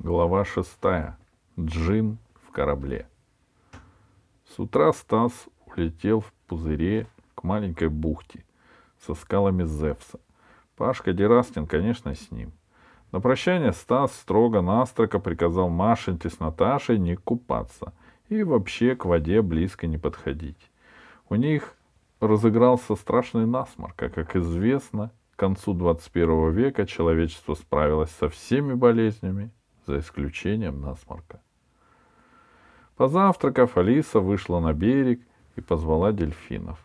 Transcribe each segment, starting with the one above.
Глава шестая. Джин в корабле. С утра Стас улетел в пузыре к маленькой бухте со скалами Зевса. Пашка Дерастин, конечно, с ним. На прощание Стас строго-настрого приказал Машеньке с Наташей не купаться и вообще к воде близко не подходить. У них разыгрался страшный насморк, а, как известно, к концу 21 века человечество справилось со всеми болезнями, за исключением насморка. Позавтракав, Алиса вышла на берег и позвала дельфинов.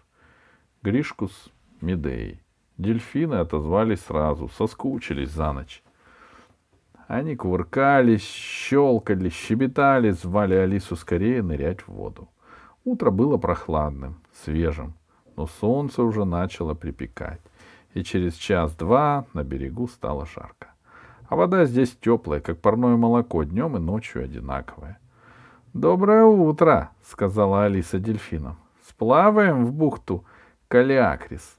Гришку с Медеей. Дельфины отозвались сразу, соскучились за ночь. Они кувыркались, щелкали, щебетали, звали Алису скорее нырять в воду. Утро было прохладным, свежим, но солнце уже начало припекать, и через час-два на берегу стало жарко. А вода здесь теплая, как парное молоко, днем и ночью одинаковая. «Доброе утро!» — сказала Алиса дельфинам. «Сплаваем в бухту Калиакрис».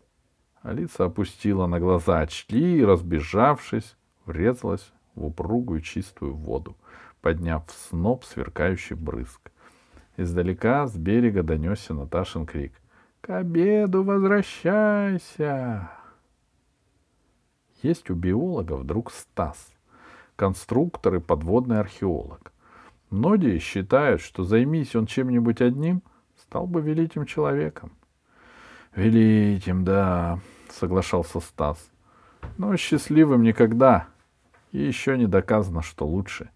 Алиса опустила на глаза очки и, разбежавшись, врезалась в упругую чистую воду, подняв сноп сверкающий брызг. Издалека с берега донесся Наташин крик. «К обеду возвращайся!» Есть у биологов друг Стас, конструктор и подводный археолог. Многие считают, что займись он чем-нибудь одним, стал бы великим человеком. Великим, да, соглашался Стас. Но счастливым никогда. И еще не доказано, что лучше.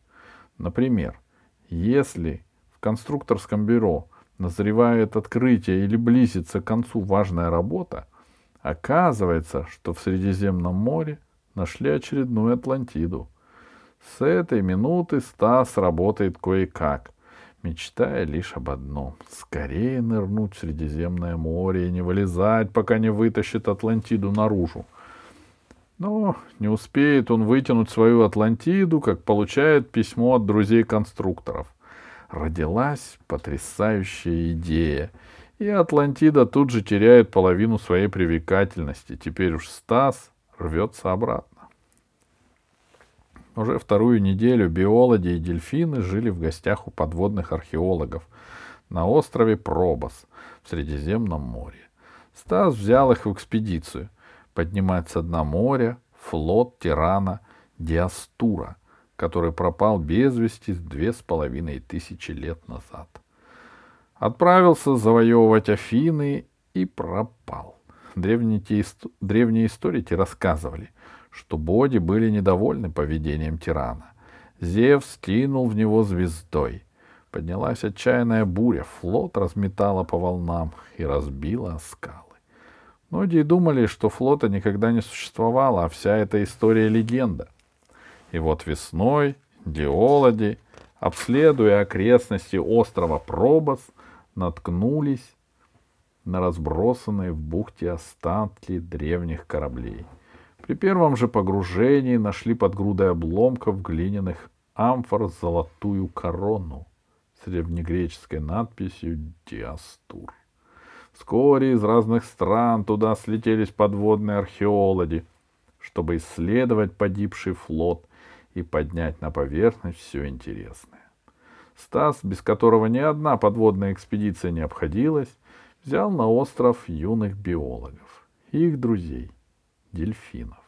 Например, если в конструкторском бюро назревает открытие или близится к концу важная работа, Оказывается, что в Средиземном море нашли очередную Атлантиду. С этой минуты Стас работает кое-как, мечтая лишь об одном — скорее нырнуть в Средиземное море и не вылезать, пока не вытащит Атлантиду наружу. Но не успеет он вытянуть свою Атлантиду, как получает письмо от друзей-конструкторов. Родилась потрясающая идея — и Атлантида тут же теряет половину своей привлекательности. Теперь уж Стас рвется обратно. Уже вторую неделю биологи и дельфины жили в гостях у подводных археологов на острове Пробос в Средиземном море. Стас взял их в экспедицию поднимать со дна моря флот тирана Диастура, который пропал без вести две с половиной тысячи лет назад — Отправился завоевывать Афины и пропал. Древние, древние историки рассказывали, что боди были недовольны поведением тирана. Зевс кинул в него звездой. Поднялась отчаянная буря, флот разметала по волнам и разбила скалы. Многие думали, что флота никогда не существовало, а вся эта история — легенда. И вот весной геологи, обследуя окрестности острова Пробос, наткнулись на разбросанные в бухте остатки древних кораблей. При первом же погружении нашли под грудой обломков глиняных амфор золотую корону с древнегреческой надписью «Диастур». Вскоре из разных стран туда слетелись подводные археологи, чтобы исследовать погибший флот и поднять на поверхность все интересное. Стас, без которого ни одна подводная экспедиция не обходилась, взял на остров юных биологов, их друзей, дельфинов.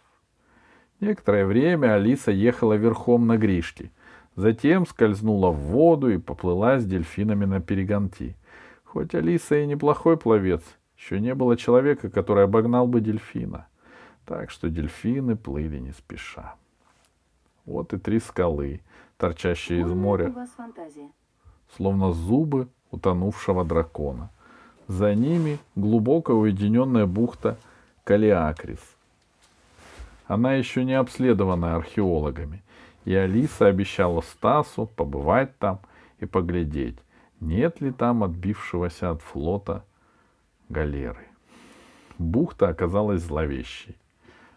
Некоторое время Алиса ехала верхом на Гришке, затем скользнула в воду и поплыла с дельфинами на перегонти. Хоть Алиса и неплохой пловец, еще не было человека, который обогнал бы дельфина. Так что дельфины плыли не спеша. Вот и три скалы, торчащие из моря, словно зубы утонувшего дракона. За ними глубокая уединенная бухта Калиакрис. Она еще не обследована археологами, и Алиса обещала Стасу побывать там и поглядеть, нет ли там отбившегося от флота галеры. Бухта оказалась зловещей.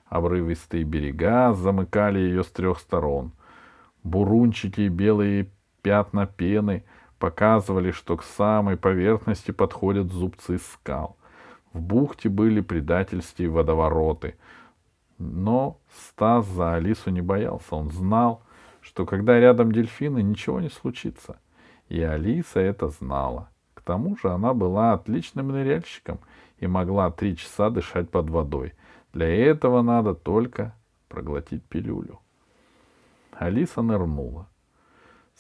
Обрывистые берега замыкали ее с трех сторон — Бурунчики и белые пятна пены показывали, что к самой поверхности подходят зубцы скал. В бухте были предательские водовороты. Но Стас за Алису не боялся. Он знал, что когда рядом дельфины, ничего не случится. И Алиса это знала. К тому же она была отличным ныряльщиком и могла три часа дышать под водой. Для этого надо только проглотить пилюлю. Алиса нырнула.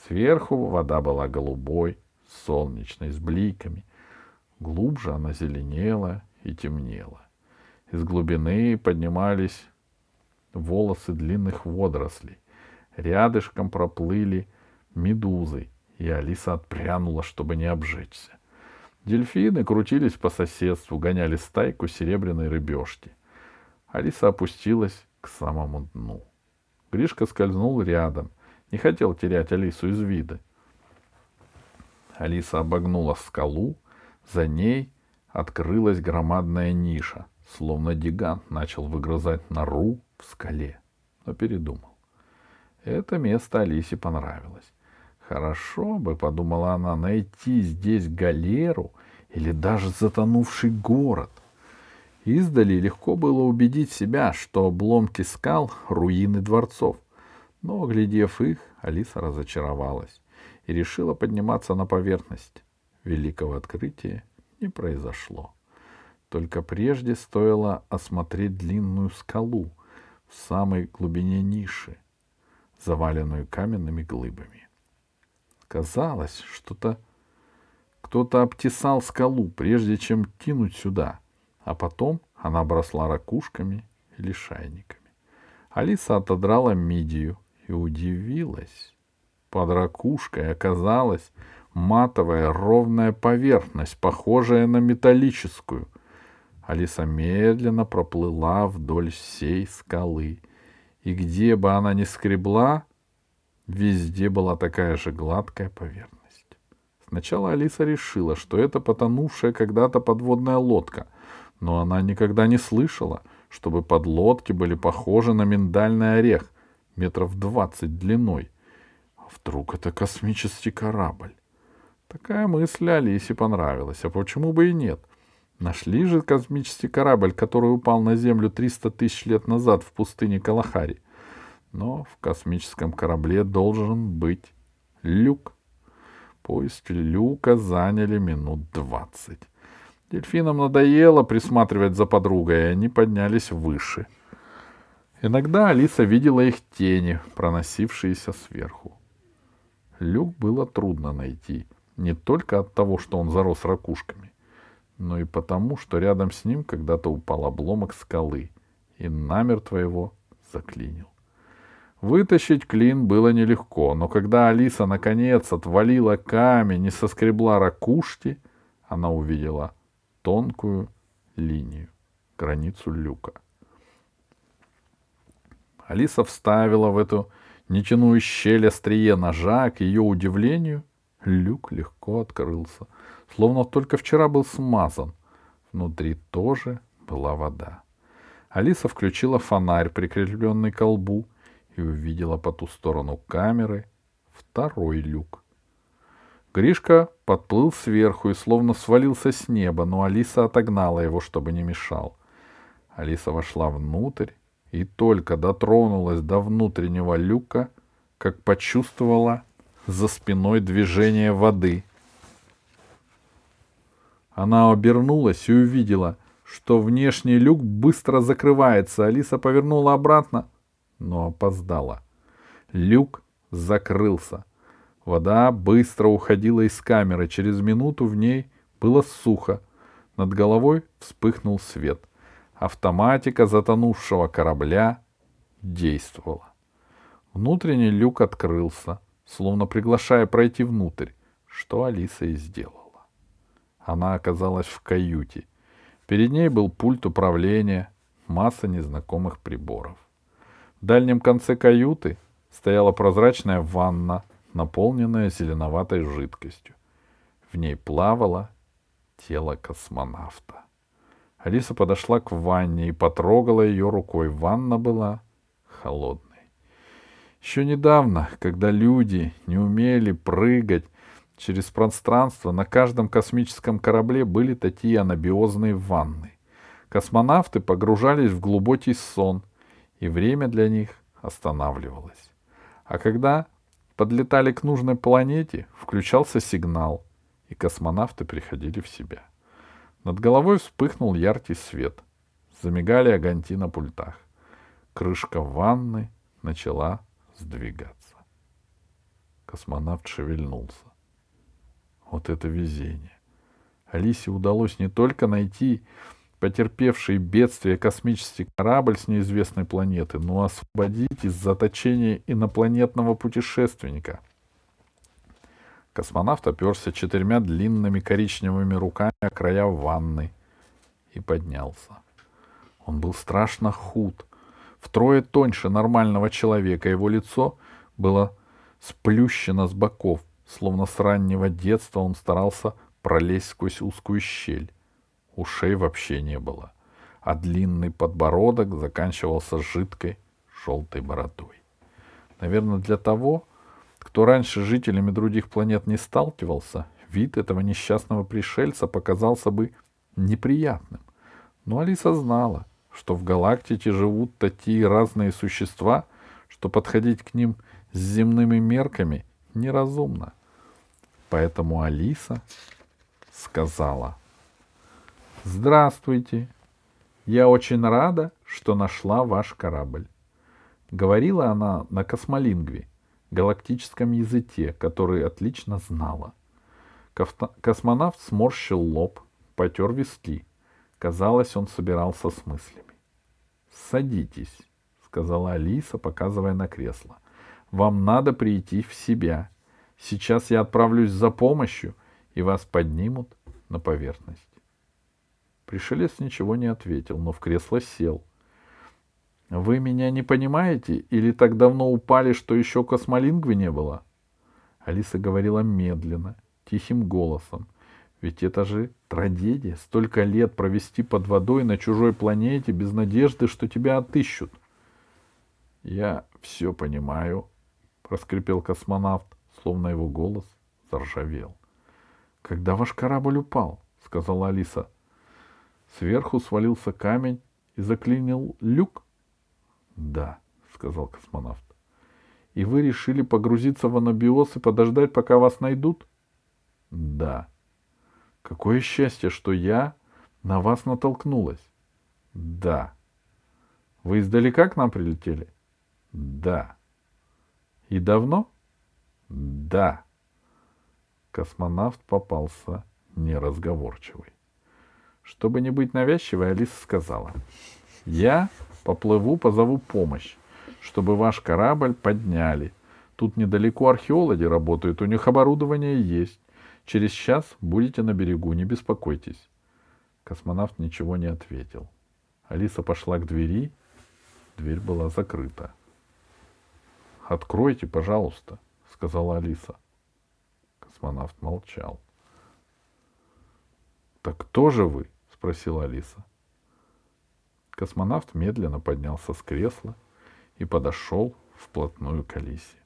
Сверху вода была голубой, солнечной, с бликами. Глубже она зеленела и темнела. Из глубины поднимались волосы длинных водорослей. Рядышком проплыли медузы, и Алиса отпрянула, чтобы не обжечься. Дельфины крутились по соседству, гоняли стайку серебряной рыбешки. Алиса опустилась к самому дну. Гришка скользнул рядом, не хотел терять Алису из вида. Алиса обогнула скалу, за ней открылась громадная ниша, словно гигант начал выгрызать нору в скале, но передумал. Это место Алисе понравилось. Хорошо бы, подумала она, найти здесь галеру или даже затонувший город. Издали легко было убедить себя, что обломки скал — руины дворцов. Но, глядев их, Алиса разочаровалась и решила подниматься на поверхность. Великого открытия не произошло. Только прежде стоило осмотреть длинную скалу в самой глубине ниши, заваленную каменными глыбами. Казалось, что-то кто-то обтесал скалу, прежде чем кинуть сюда, а потом она обросла ракушками или шайниками. Алиса отодрала мидию и удивилась. Под ракушкой оказалась матовая ровная поверхность, похожая на металлическую. Алиса медленно проплыла вдоль всей скалы — и где бы она ни скребла, везде была такая же гладкая поверхность. Сначала Алиса решила, что это потонувшая когда-то подводная лодка, но она никогда не слышала, чтобы подлодки были похожи на миндальный орех, метров двадцать длиной. А вдруг это космический корабль? Такая мысль Алисе понравилась, а почему бы и нет? Нашли же космический корабль, который упал на Землю 300 тысяч лет назад в пустыне Калахари. Но в космическом корабле должен быть люк. Поиски люка заняли минут двадцать. Дельфинам надоело присматривать за подругой, и они поднялись выше. Иногда Алиса видела их тени, проносившиеся сверху. Люк было трудно найти, не только от того, что он зарос ракушками, но и потому, что рядом с ним когда-то упал обломок скалы и намертво его заклинил. Вытащить клин было нелегко, но когда Алиса наконец отвалила камень и соскребла ракушки, она увидела тонкую линию, границу люка. Алиса вставила в эту нечаную щель острие ножа, к ее удивлению, люк легко открылся — словно только вчера был смазан. Внутри тоже была вода. Алиса включила фонарь, прикрепленный к колбу, и увидела по ту сторону камеры второй люк. Гришка подплыл сверху и словно свалился с неба, но Алиса отогнала его, чтобы не мешал. Алиса вошла внутрь и только дотронулась до внутреннего люка, как почувствовала за спиной движение воды — она обернулась и увидела, что внешний люк быстро закрывается. Алиса повернула обратно, но опоздала. Люк закрылся. Вода быстро уходила из камеры. Через минуту в ней было сухо. Над головой вспыхнул свет. Автоматика затонувшего корабля действовала. Внутренний люк открылся, словно приглашая пройти внутрь, что Алиса и сделала. Она оказалась в каюте. Перед ней был пульт управления, масса незнакомых приборов. В дальнем конце каюты стояла прозрачная ванна, наполненная зеленоватой жидкостью. В ней плавало тело космонавта. Алиса подошла к ванне и потрогала ее рукой. Ванна была холодной. Еще недавно, когда люди не умели прыгать Через пространство на каждом космическом корабле были такие анабиозные ванны. Космонавты погружались в глубокий сон, и время для них останавливалось. А когда подлетали к нужной планете, включался сигнал, и космонавты приходили в себя. Над головой вспыхнул яркий свет. Замигали огоньки на пультах. Крышка ванны начала сдвигаться. Космонавт шевельнулся. Вот это везение. Алисе удалось не только найти потерпевший бедствие космический корабль с неизвестной планеты, но освободить из заточения инопланетного путешественника. Космонавт оперся четырьмя длинными коричневыми руками о края ванны и поднялся. Он был страшно худ, втрое тоньше нормального человека. Его лицо было сплющено с боков, словно с раннего детства он старался пролезть сквозь узкую щель. Ушей вообще не было, а длинный подбородок заканчивался жидкой желтой бородой. Наверное, для того, кто раньше жителями других планет не сталкивался, вид этого несчастного пришельца показался бы неприятным. Но Алиса знала, что в галактике живут такие разные существа, что подходить к ним с земными мерками неразумно. Поэтому Алиса сказала — Здравствуйте. Я очень рада, что нашла ваш корабль. Говорила она на космолингве, галактическом языке, который отлично знала. Космонавт сморщил лоб, потер виски. Казалось, он собирался с мыслями. «Садитесь», — сказала Алиса, показывая на кресло. «Вам надо прийти в себя. Сейчас я отправлюсь за помощью, и вас поднимут на поверхность». Пришелец ничего не ответил, но в кресло сел. «Вы меня не понимаете? Или так давно упали, что еще космолингвы не было?» Алиса говорила медленно, тихим голосом. Ведь это же трагедия. Столько лет провести под водой на чужой планете без надежды, что тебя отыщут. — Я все понимаю, — проскрипел космонавт, словно его голос заржавел. — Когда ваш корабль упал? — сказала Алиса. Сверху свалился камень и заклинил люк? — Да, — сказал космонавт. — И вы решили погрузиться в анабиоз и подождать, пока вас найдут? — Да. — Какое счастье, что я на вас натолкнулась. — Да. — Вы издалека к нам прилетели? — Да. — И давно? — Да. Космонавт попался неразговорчивый. Чтобы не быть навязчивой, Алиса сказала, «Я поплыву, позову помощь, чтобы ваш корабль подняли. Тут недалеко археологи работают, у них оборудование есть. Через час будете на берегу, не беспокойтесь». Космонавт ничего не ответил. Алиса пошла к двери, дверь была закрыта. «Откройте, пожалуйста», — сказала Алиса. Космонавт молчал. «Так кто же вы?» Спросила Алиса. Космонавт медленно поднялся с кресла и подошел вплотную к Алисе.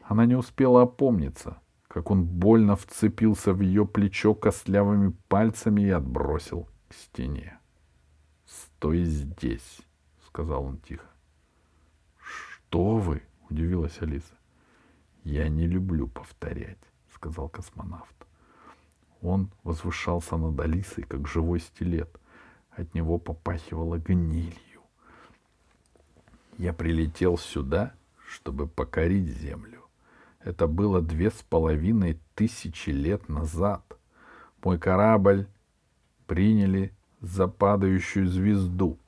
Она не успела опомниться, как он больно вцепился в ее плечо костлявыми пальцами и отбросил к стене. «Стой здесь», — сказал он тихо. «Что вы?» — удивилась Алиса. «Я не люблю повторять», — сказал космонавт. Он возвышался над Алисой, как живой стилет. От него попахивало гнилью. Я прилетел сюда, чтобы покорить землю. Это было две с половиной тысячи лет назад. Мой корабль приняли за падающую звезду,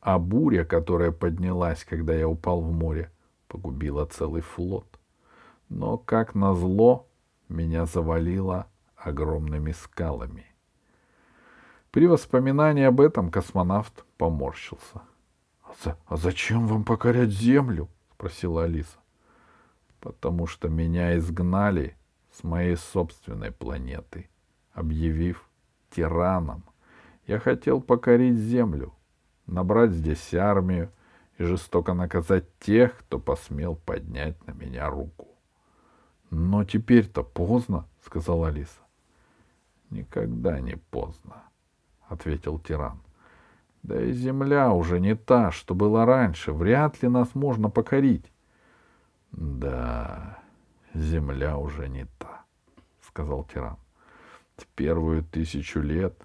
а буря, которая поднялась, когда я упал в море, погубила целый флот. Но, как назло, меня завалило огромными скалами. При воспоминании об этом космонавт поморщился. «А, а зачем вам покорять Землю?» — спросила Алиса. «Потому что меня изгнали с моей собственной планеты, объявив тираном. Я хотел покорить Землю, набрать здесь армию и жестоко наказать тех, кто посмел поднять на меня руку. Но теперь-то поздно, — сказала Алиса. Никогда не поздно, — ответил тиран. Да и земля уже не та, что была раньше. Вряд ли нас можно покорить. Да, земля уже не та, сказал тиран. В первую тысячу лет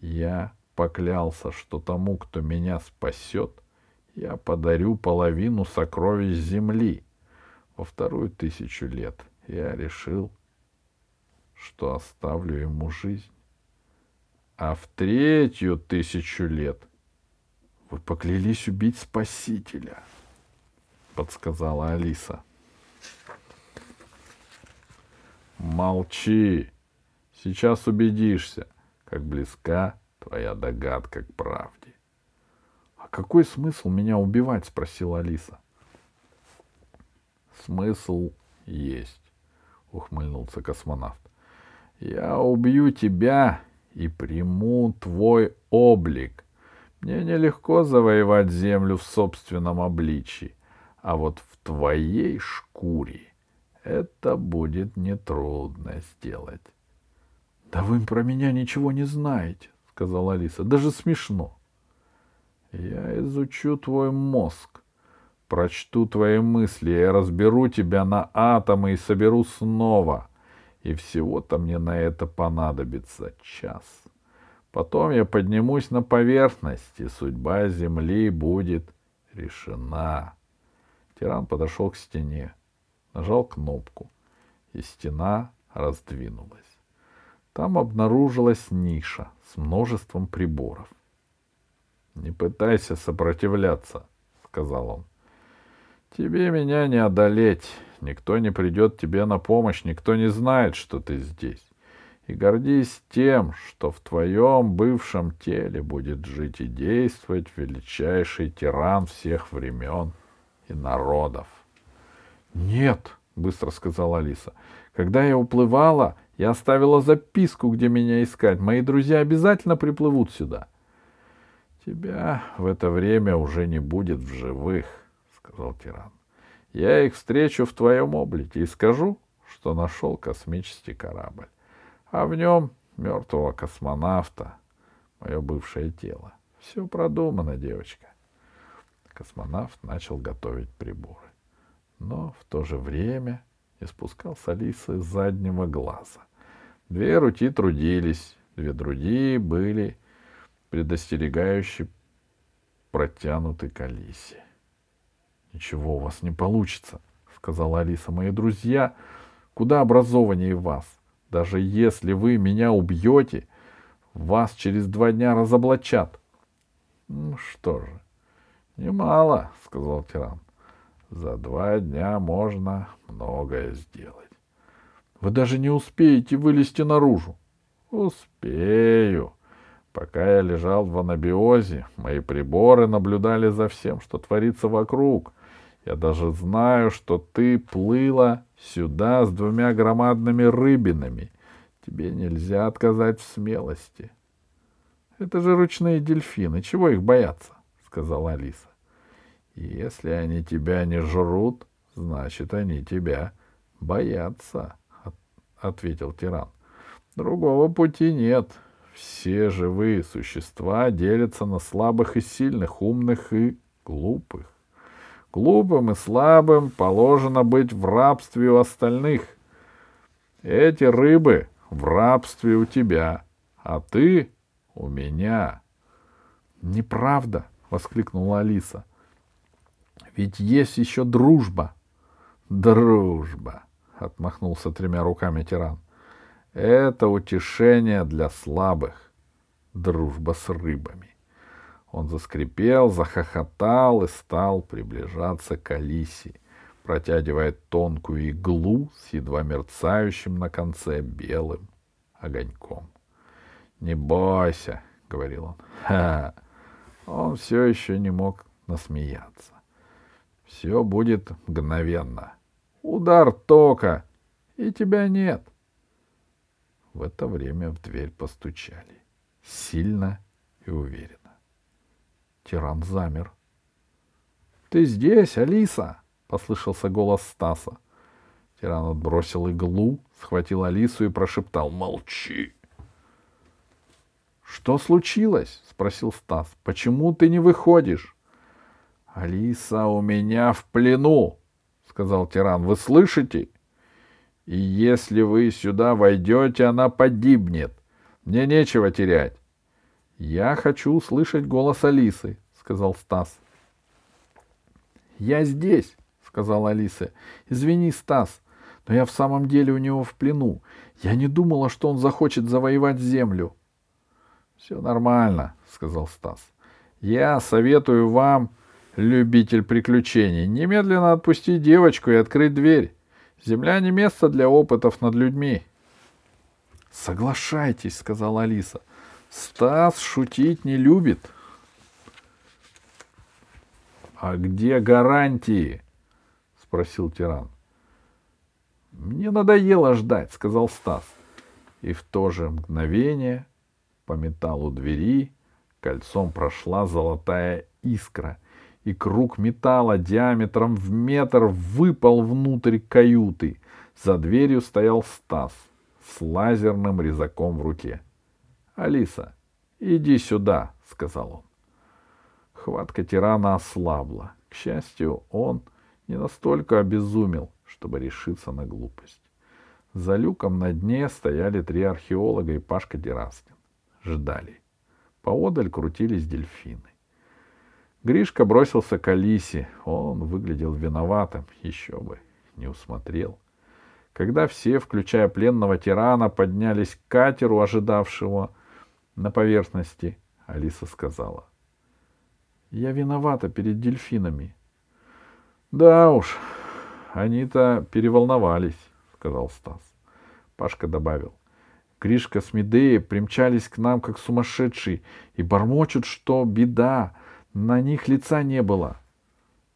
я поклялся, что тому, кто меня спасет, я подарю половину сокровищ земли. Во вторую тысячу лет я решил, что оставлю ему жизнь. А в третью тысячу лет вы поклялись убить Спасителя, подсказала Алиса. Молчи. Сейчас убедишься, как близка твоя догадка к правде. — А какой смысл меня убивать? — спросила Алиса. — Смысл есть, — ухмыльнулся космонавт. — Я убью тебя и приму твой облик. Мне нелегко завоевать землю в собственном обличии, а вот в твоей шкуре это будет нетрудно сделать. — Да вы про меня ничего не знаете, — сказала Алиса. — Даже смешно. — Я изучу твой мозг, прочту твои мысли, я разберу тебя на атомы и соберу снова. И всего-то мне на это понадобится час. Потом я поднимусь на поверхность, и судьба Земли будет решена. Тиран подошел к стене, нажал кнопку, и стена раздвинулась. Там обнаружилась ниша с множеством приборов. «Не пытайся сопротивляться», — сказал он. «Тебе меня не одолеть. Никто не придет тебе на помощь, никто не знает, что ты здесь. И гордись тем, что в твоем бывшем теле будет жить и действовать величайший тиран всех времен и народов». «Нет», — быстро сказала Алиса, — «когда я уплывала, я оставила записку, где меня искать. Мои друзья обязательно приплывут сюда. — Тебя в это время уже не будет в живых, — сказал тиран. — Я их встречу в твоем облике и скажу, что нашел космический корабль. А в нем мертвого космонавта, мое бывшее тело. Все продумано, девочка. Космонавт начал готовить приборы. Но в то же время не спускал с Алисы заднего глаза. Две руки трудились, две другие были предостерегающе протянуты к Алисе. — Ничего у вас не получится, — сказала Алиса. — Мои друзья куда образованнее вас. Даже если вы меня убьете, вас через два дня разоблачат. — Ну что же, немало, — сказал тиран. — За два дня можно многое сделать. Вы даже не успеете вылезти наружу. Успею. Пока я лежал в анабиозе, мои приборы наблюдали за всем, что творится вокруг. Я даже знаю, что ты плыла сюда с двумя громадными рыбинами. Тебе нельзя отказать в смелости. — Это же ручные дельфины. Чего их бояться? — сказала Алиса. — Если они тебя не жрут, значит, они тебя боятся. —— ответил тиран. Другого пути нет. Все живые существа делятся на слабых и сильных, умных и глупых. Глупым и слабым положено быть в рабстве у остальных. Эти рыбы в рабстве у тебя, а ты у меня. Неправда, воскликнула Алиса. Ведь есть еще дружба. Дружба, — отмахнулся тремя руками тиран. — Это утешение для слабых. Дружба с рыбами. Он заскрипел, захохотал и стал приближаться к Алисе, протягивая тонкую иглу с едва мерцающим на конце белым огоньком. — Не бойся, — говорил он. Ха! Он все еще не мог насмеяться. Все будет мгновенно. Удар тока, и тебя нет. В это время в дверь постучали. Сильно и уверенно. Тиран замер. — Ты здесь, Алиса? — послышался голос Стаса. Тиран отбросил иглу, схватил Алису и прошептал «Молчи!» Что случилось? спросил Стас. Почему ты не выходишь? Алиса у меня в плену, сказал тиран. Вы слышите? И если вы сюда войдете, она погибнет. Мне нечего терять. Я хочу услышать голос Алисы, сказал Стас. Я здесь, сказала Алиса. Извини, Стас, но я в самом деле у него в плену. Я не думала, что он захочет завоевать землю. Все нормально, сказал Стас. Я советую вам, любитель приключений, немедленно отпустить девочку и открыть дверь. Земля не место для опытов над людьми. Соглашайтесь, сказала Алиса. Стас шутить не любит. А где гарантии? спросил тиран. Мне надоело ждать, сказал Стас. И в то же мгновение по металлу двери кольцом прошла золотая искра, и круг металла диаметром в метр выпал внутрь каюты. За дверью стоял Стас с лазерным резаком в руке. «Алиса, иди сюда», — сказал он. Хватка тирана ослабла. К счастью, он не настолько обезумел, чтобы решиться на глупость. За люком на дне стояли три археолога и Пашка Дераскин ждали. Поодаль крутились дельфины. Гришка бросился к Алисе. Он выглядел виноватым, еще бы, не усмотрел. Когда все, включая пленного тирана, поднялись к катеру, ожидавшего на поверхности, Алиса сказала. — Я виновата перед дельфинами. — Да уж, они-то переволновались, — сказал Стас. Пашка добавил. Кришка с Медеей примчались к нам, как сумасшедшие, и бормочут, что беда, на них лица не было.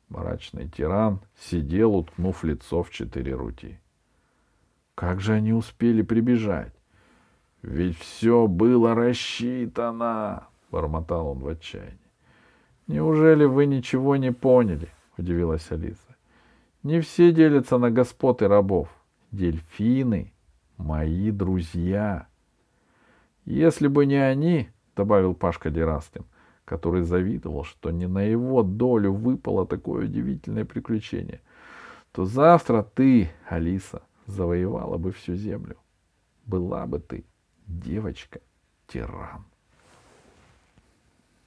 Мрачный тиран сидел, уткнув лицо в четыре руки. Как же они успели прибежать? Ведь все было рассчитано, — бормотал он в отчаянии. Неужели вы ничего не поняли? — удивилась Алиса. Не все делятся на господ и рабов. Дельфины мои друзья. Если бы не они, — добавил Пашка Дерастин, который завидовал, что не на его долю выпало такое удивительное приключение, то завтра ты, Алиса, завоевала бы всю землю. Была бы ты девочка-тиран.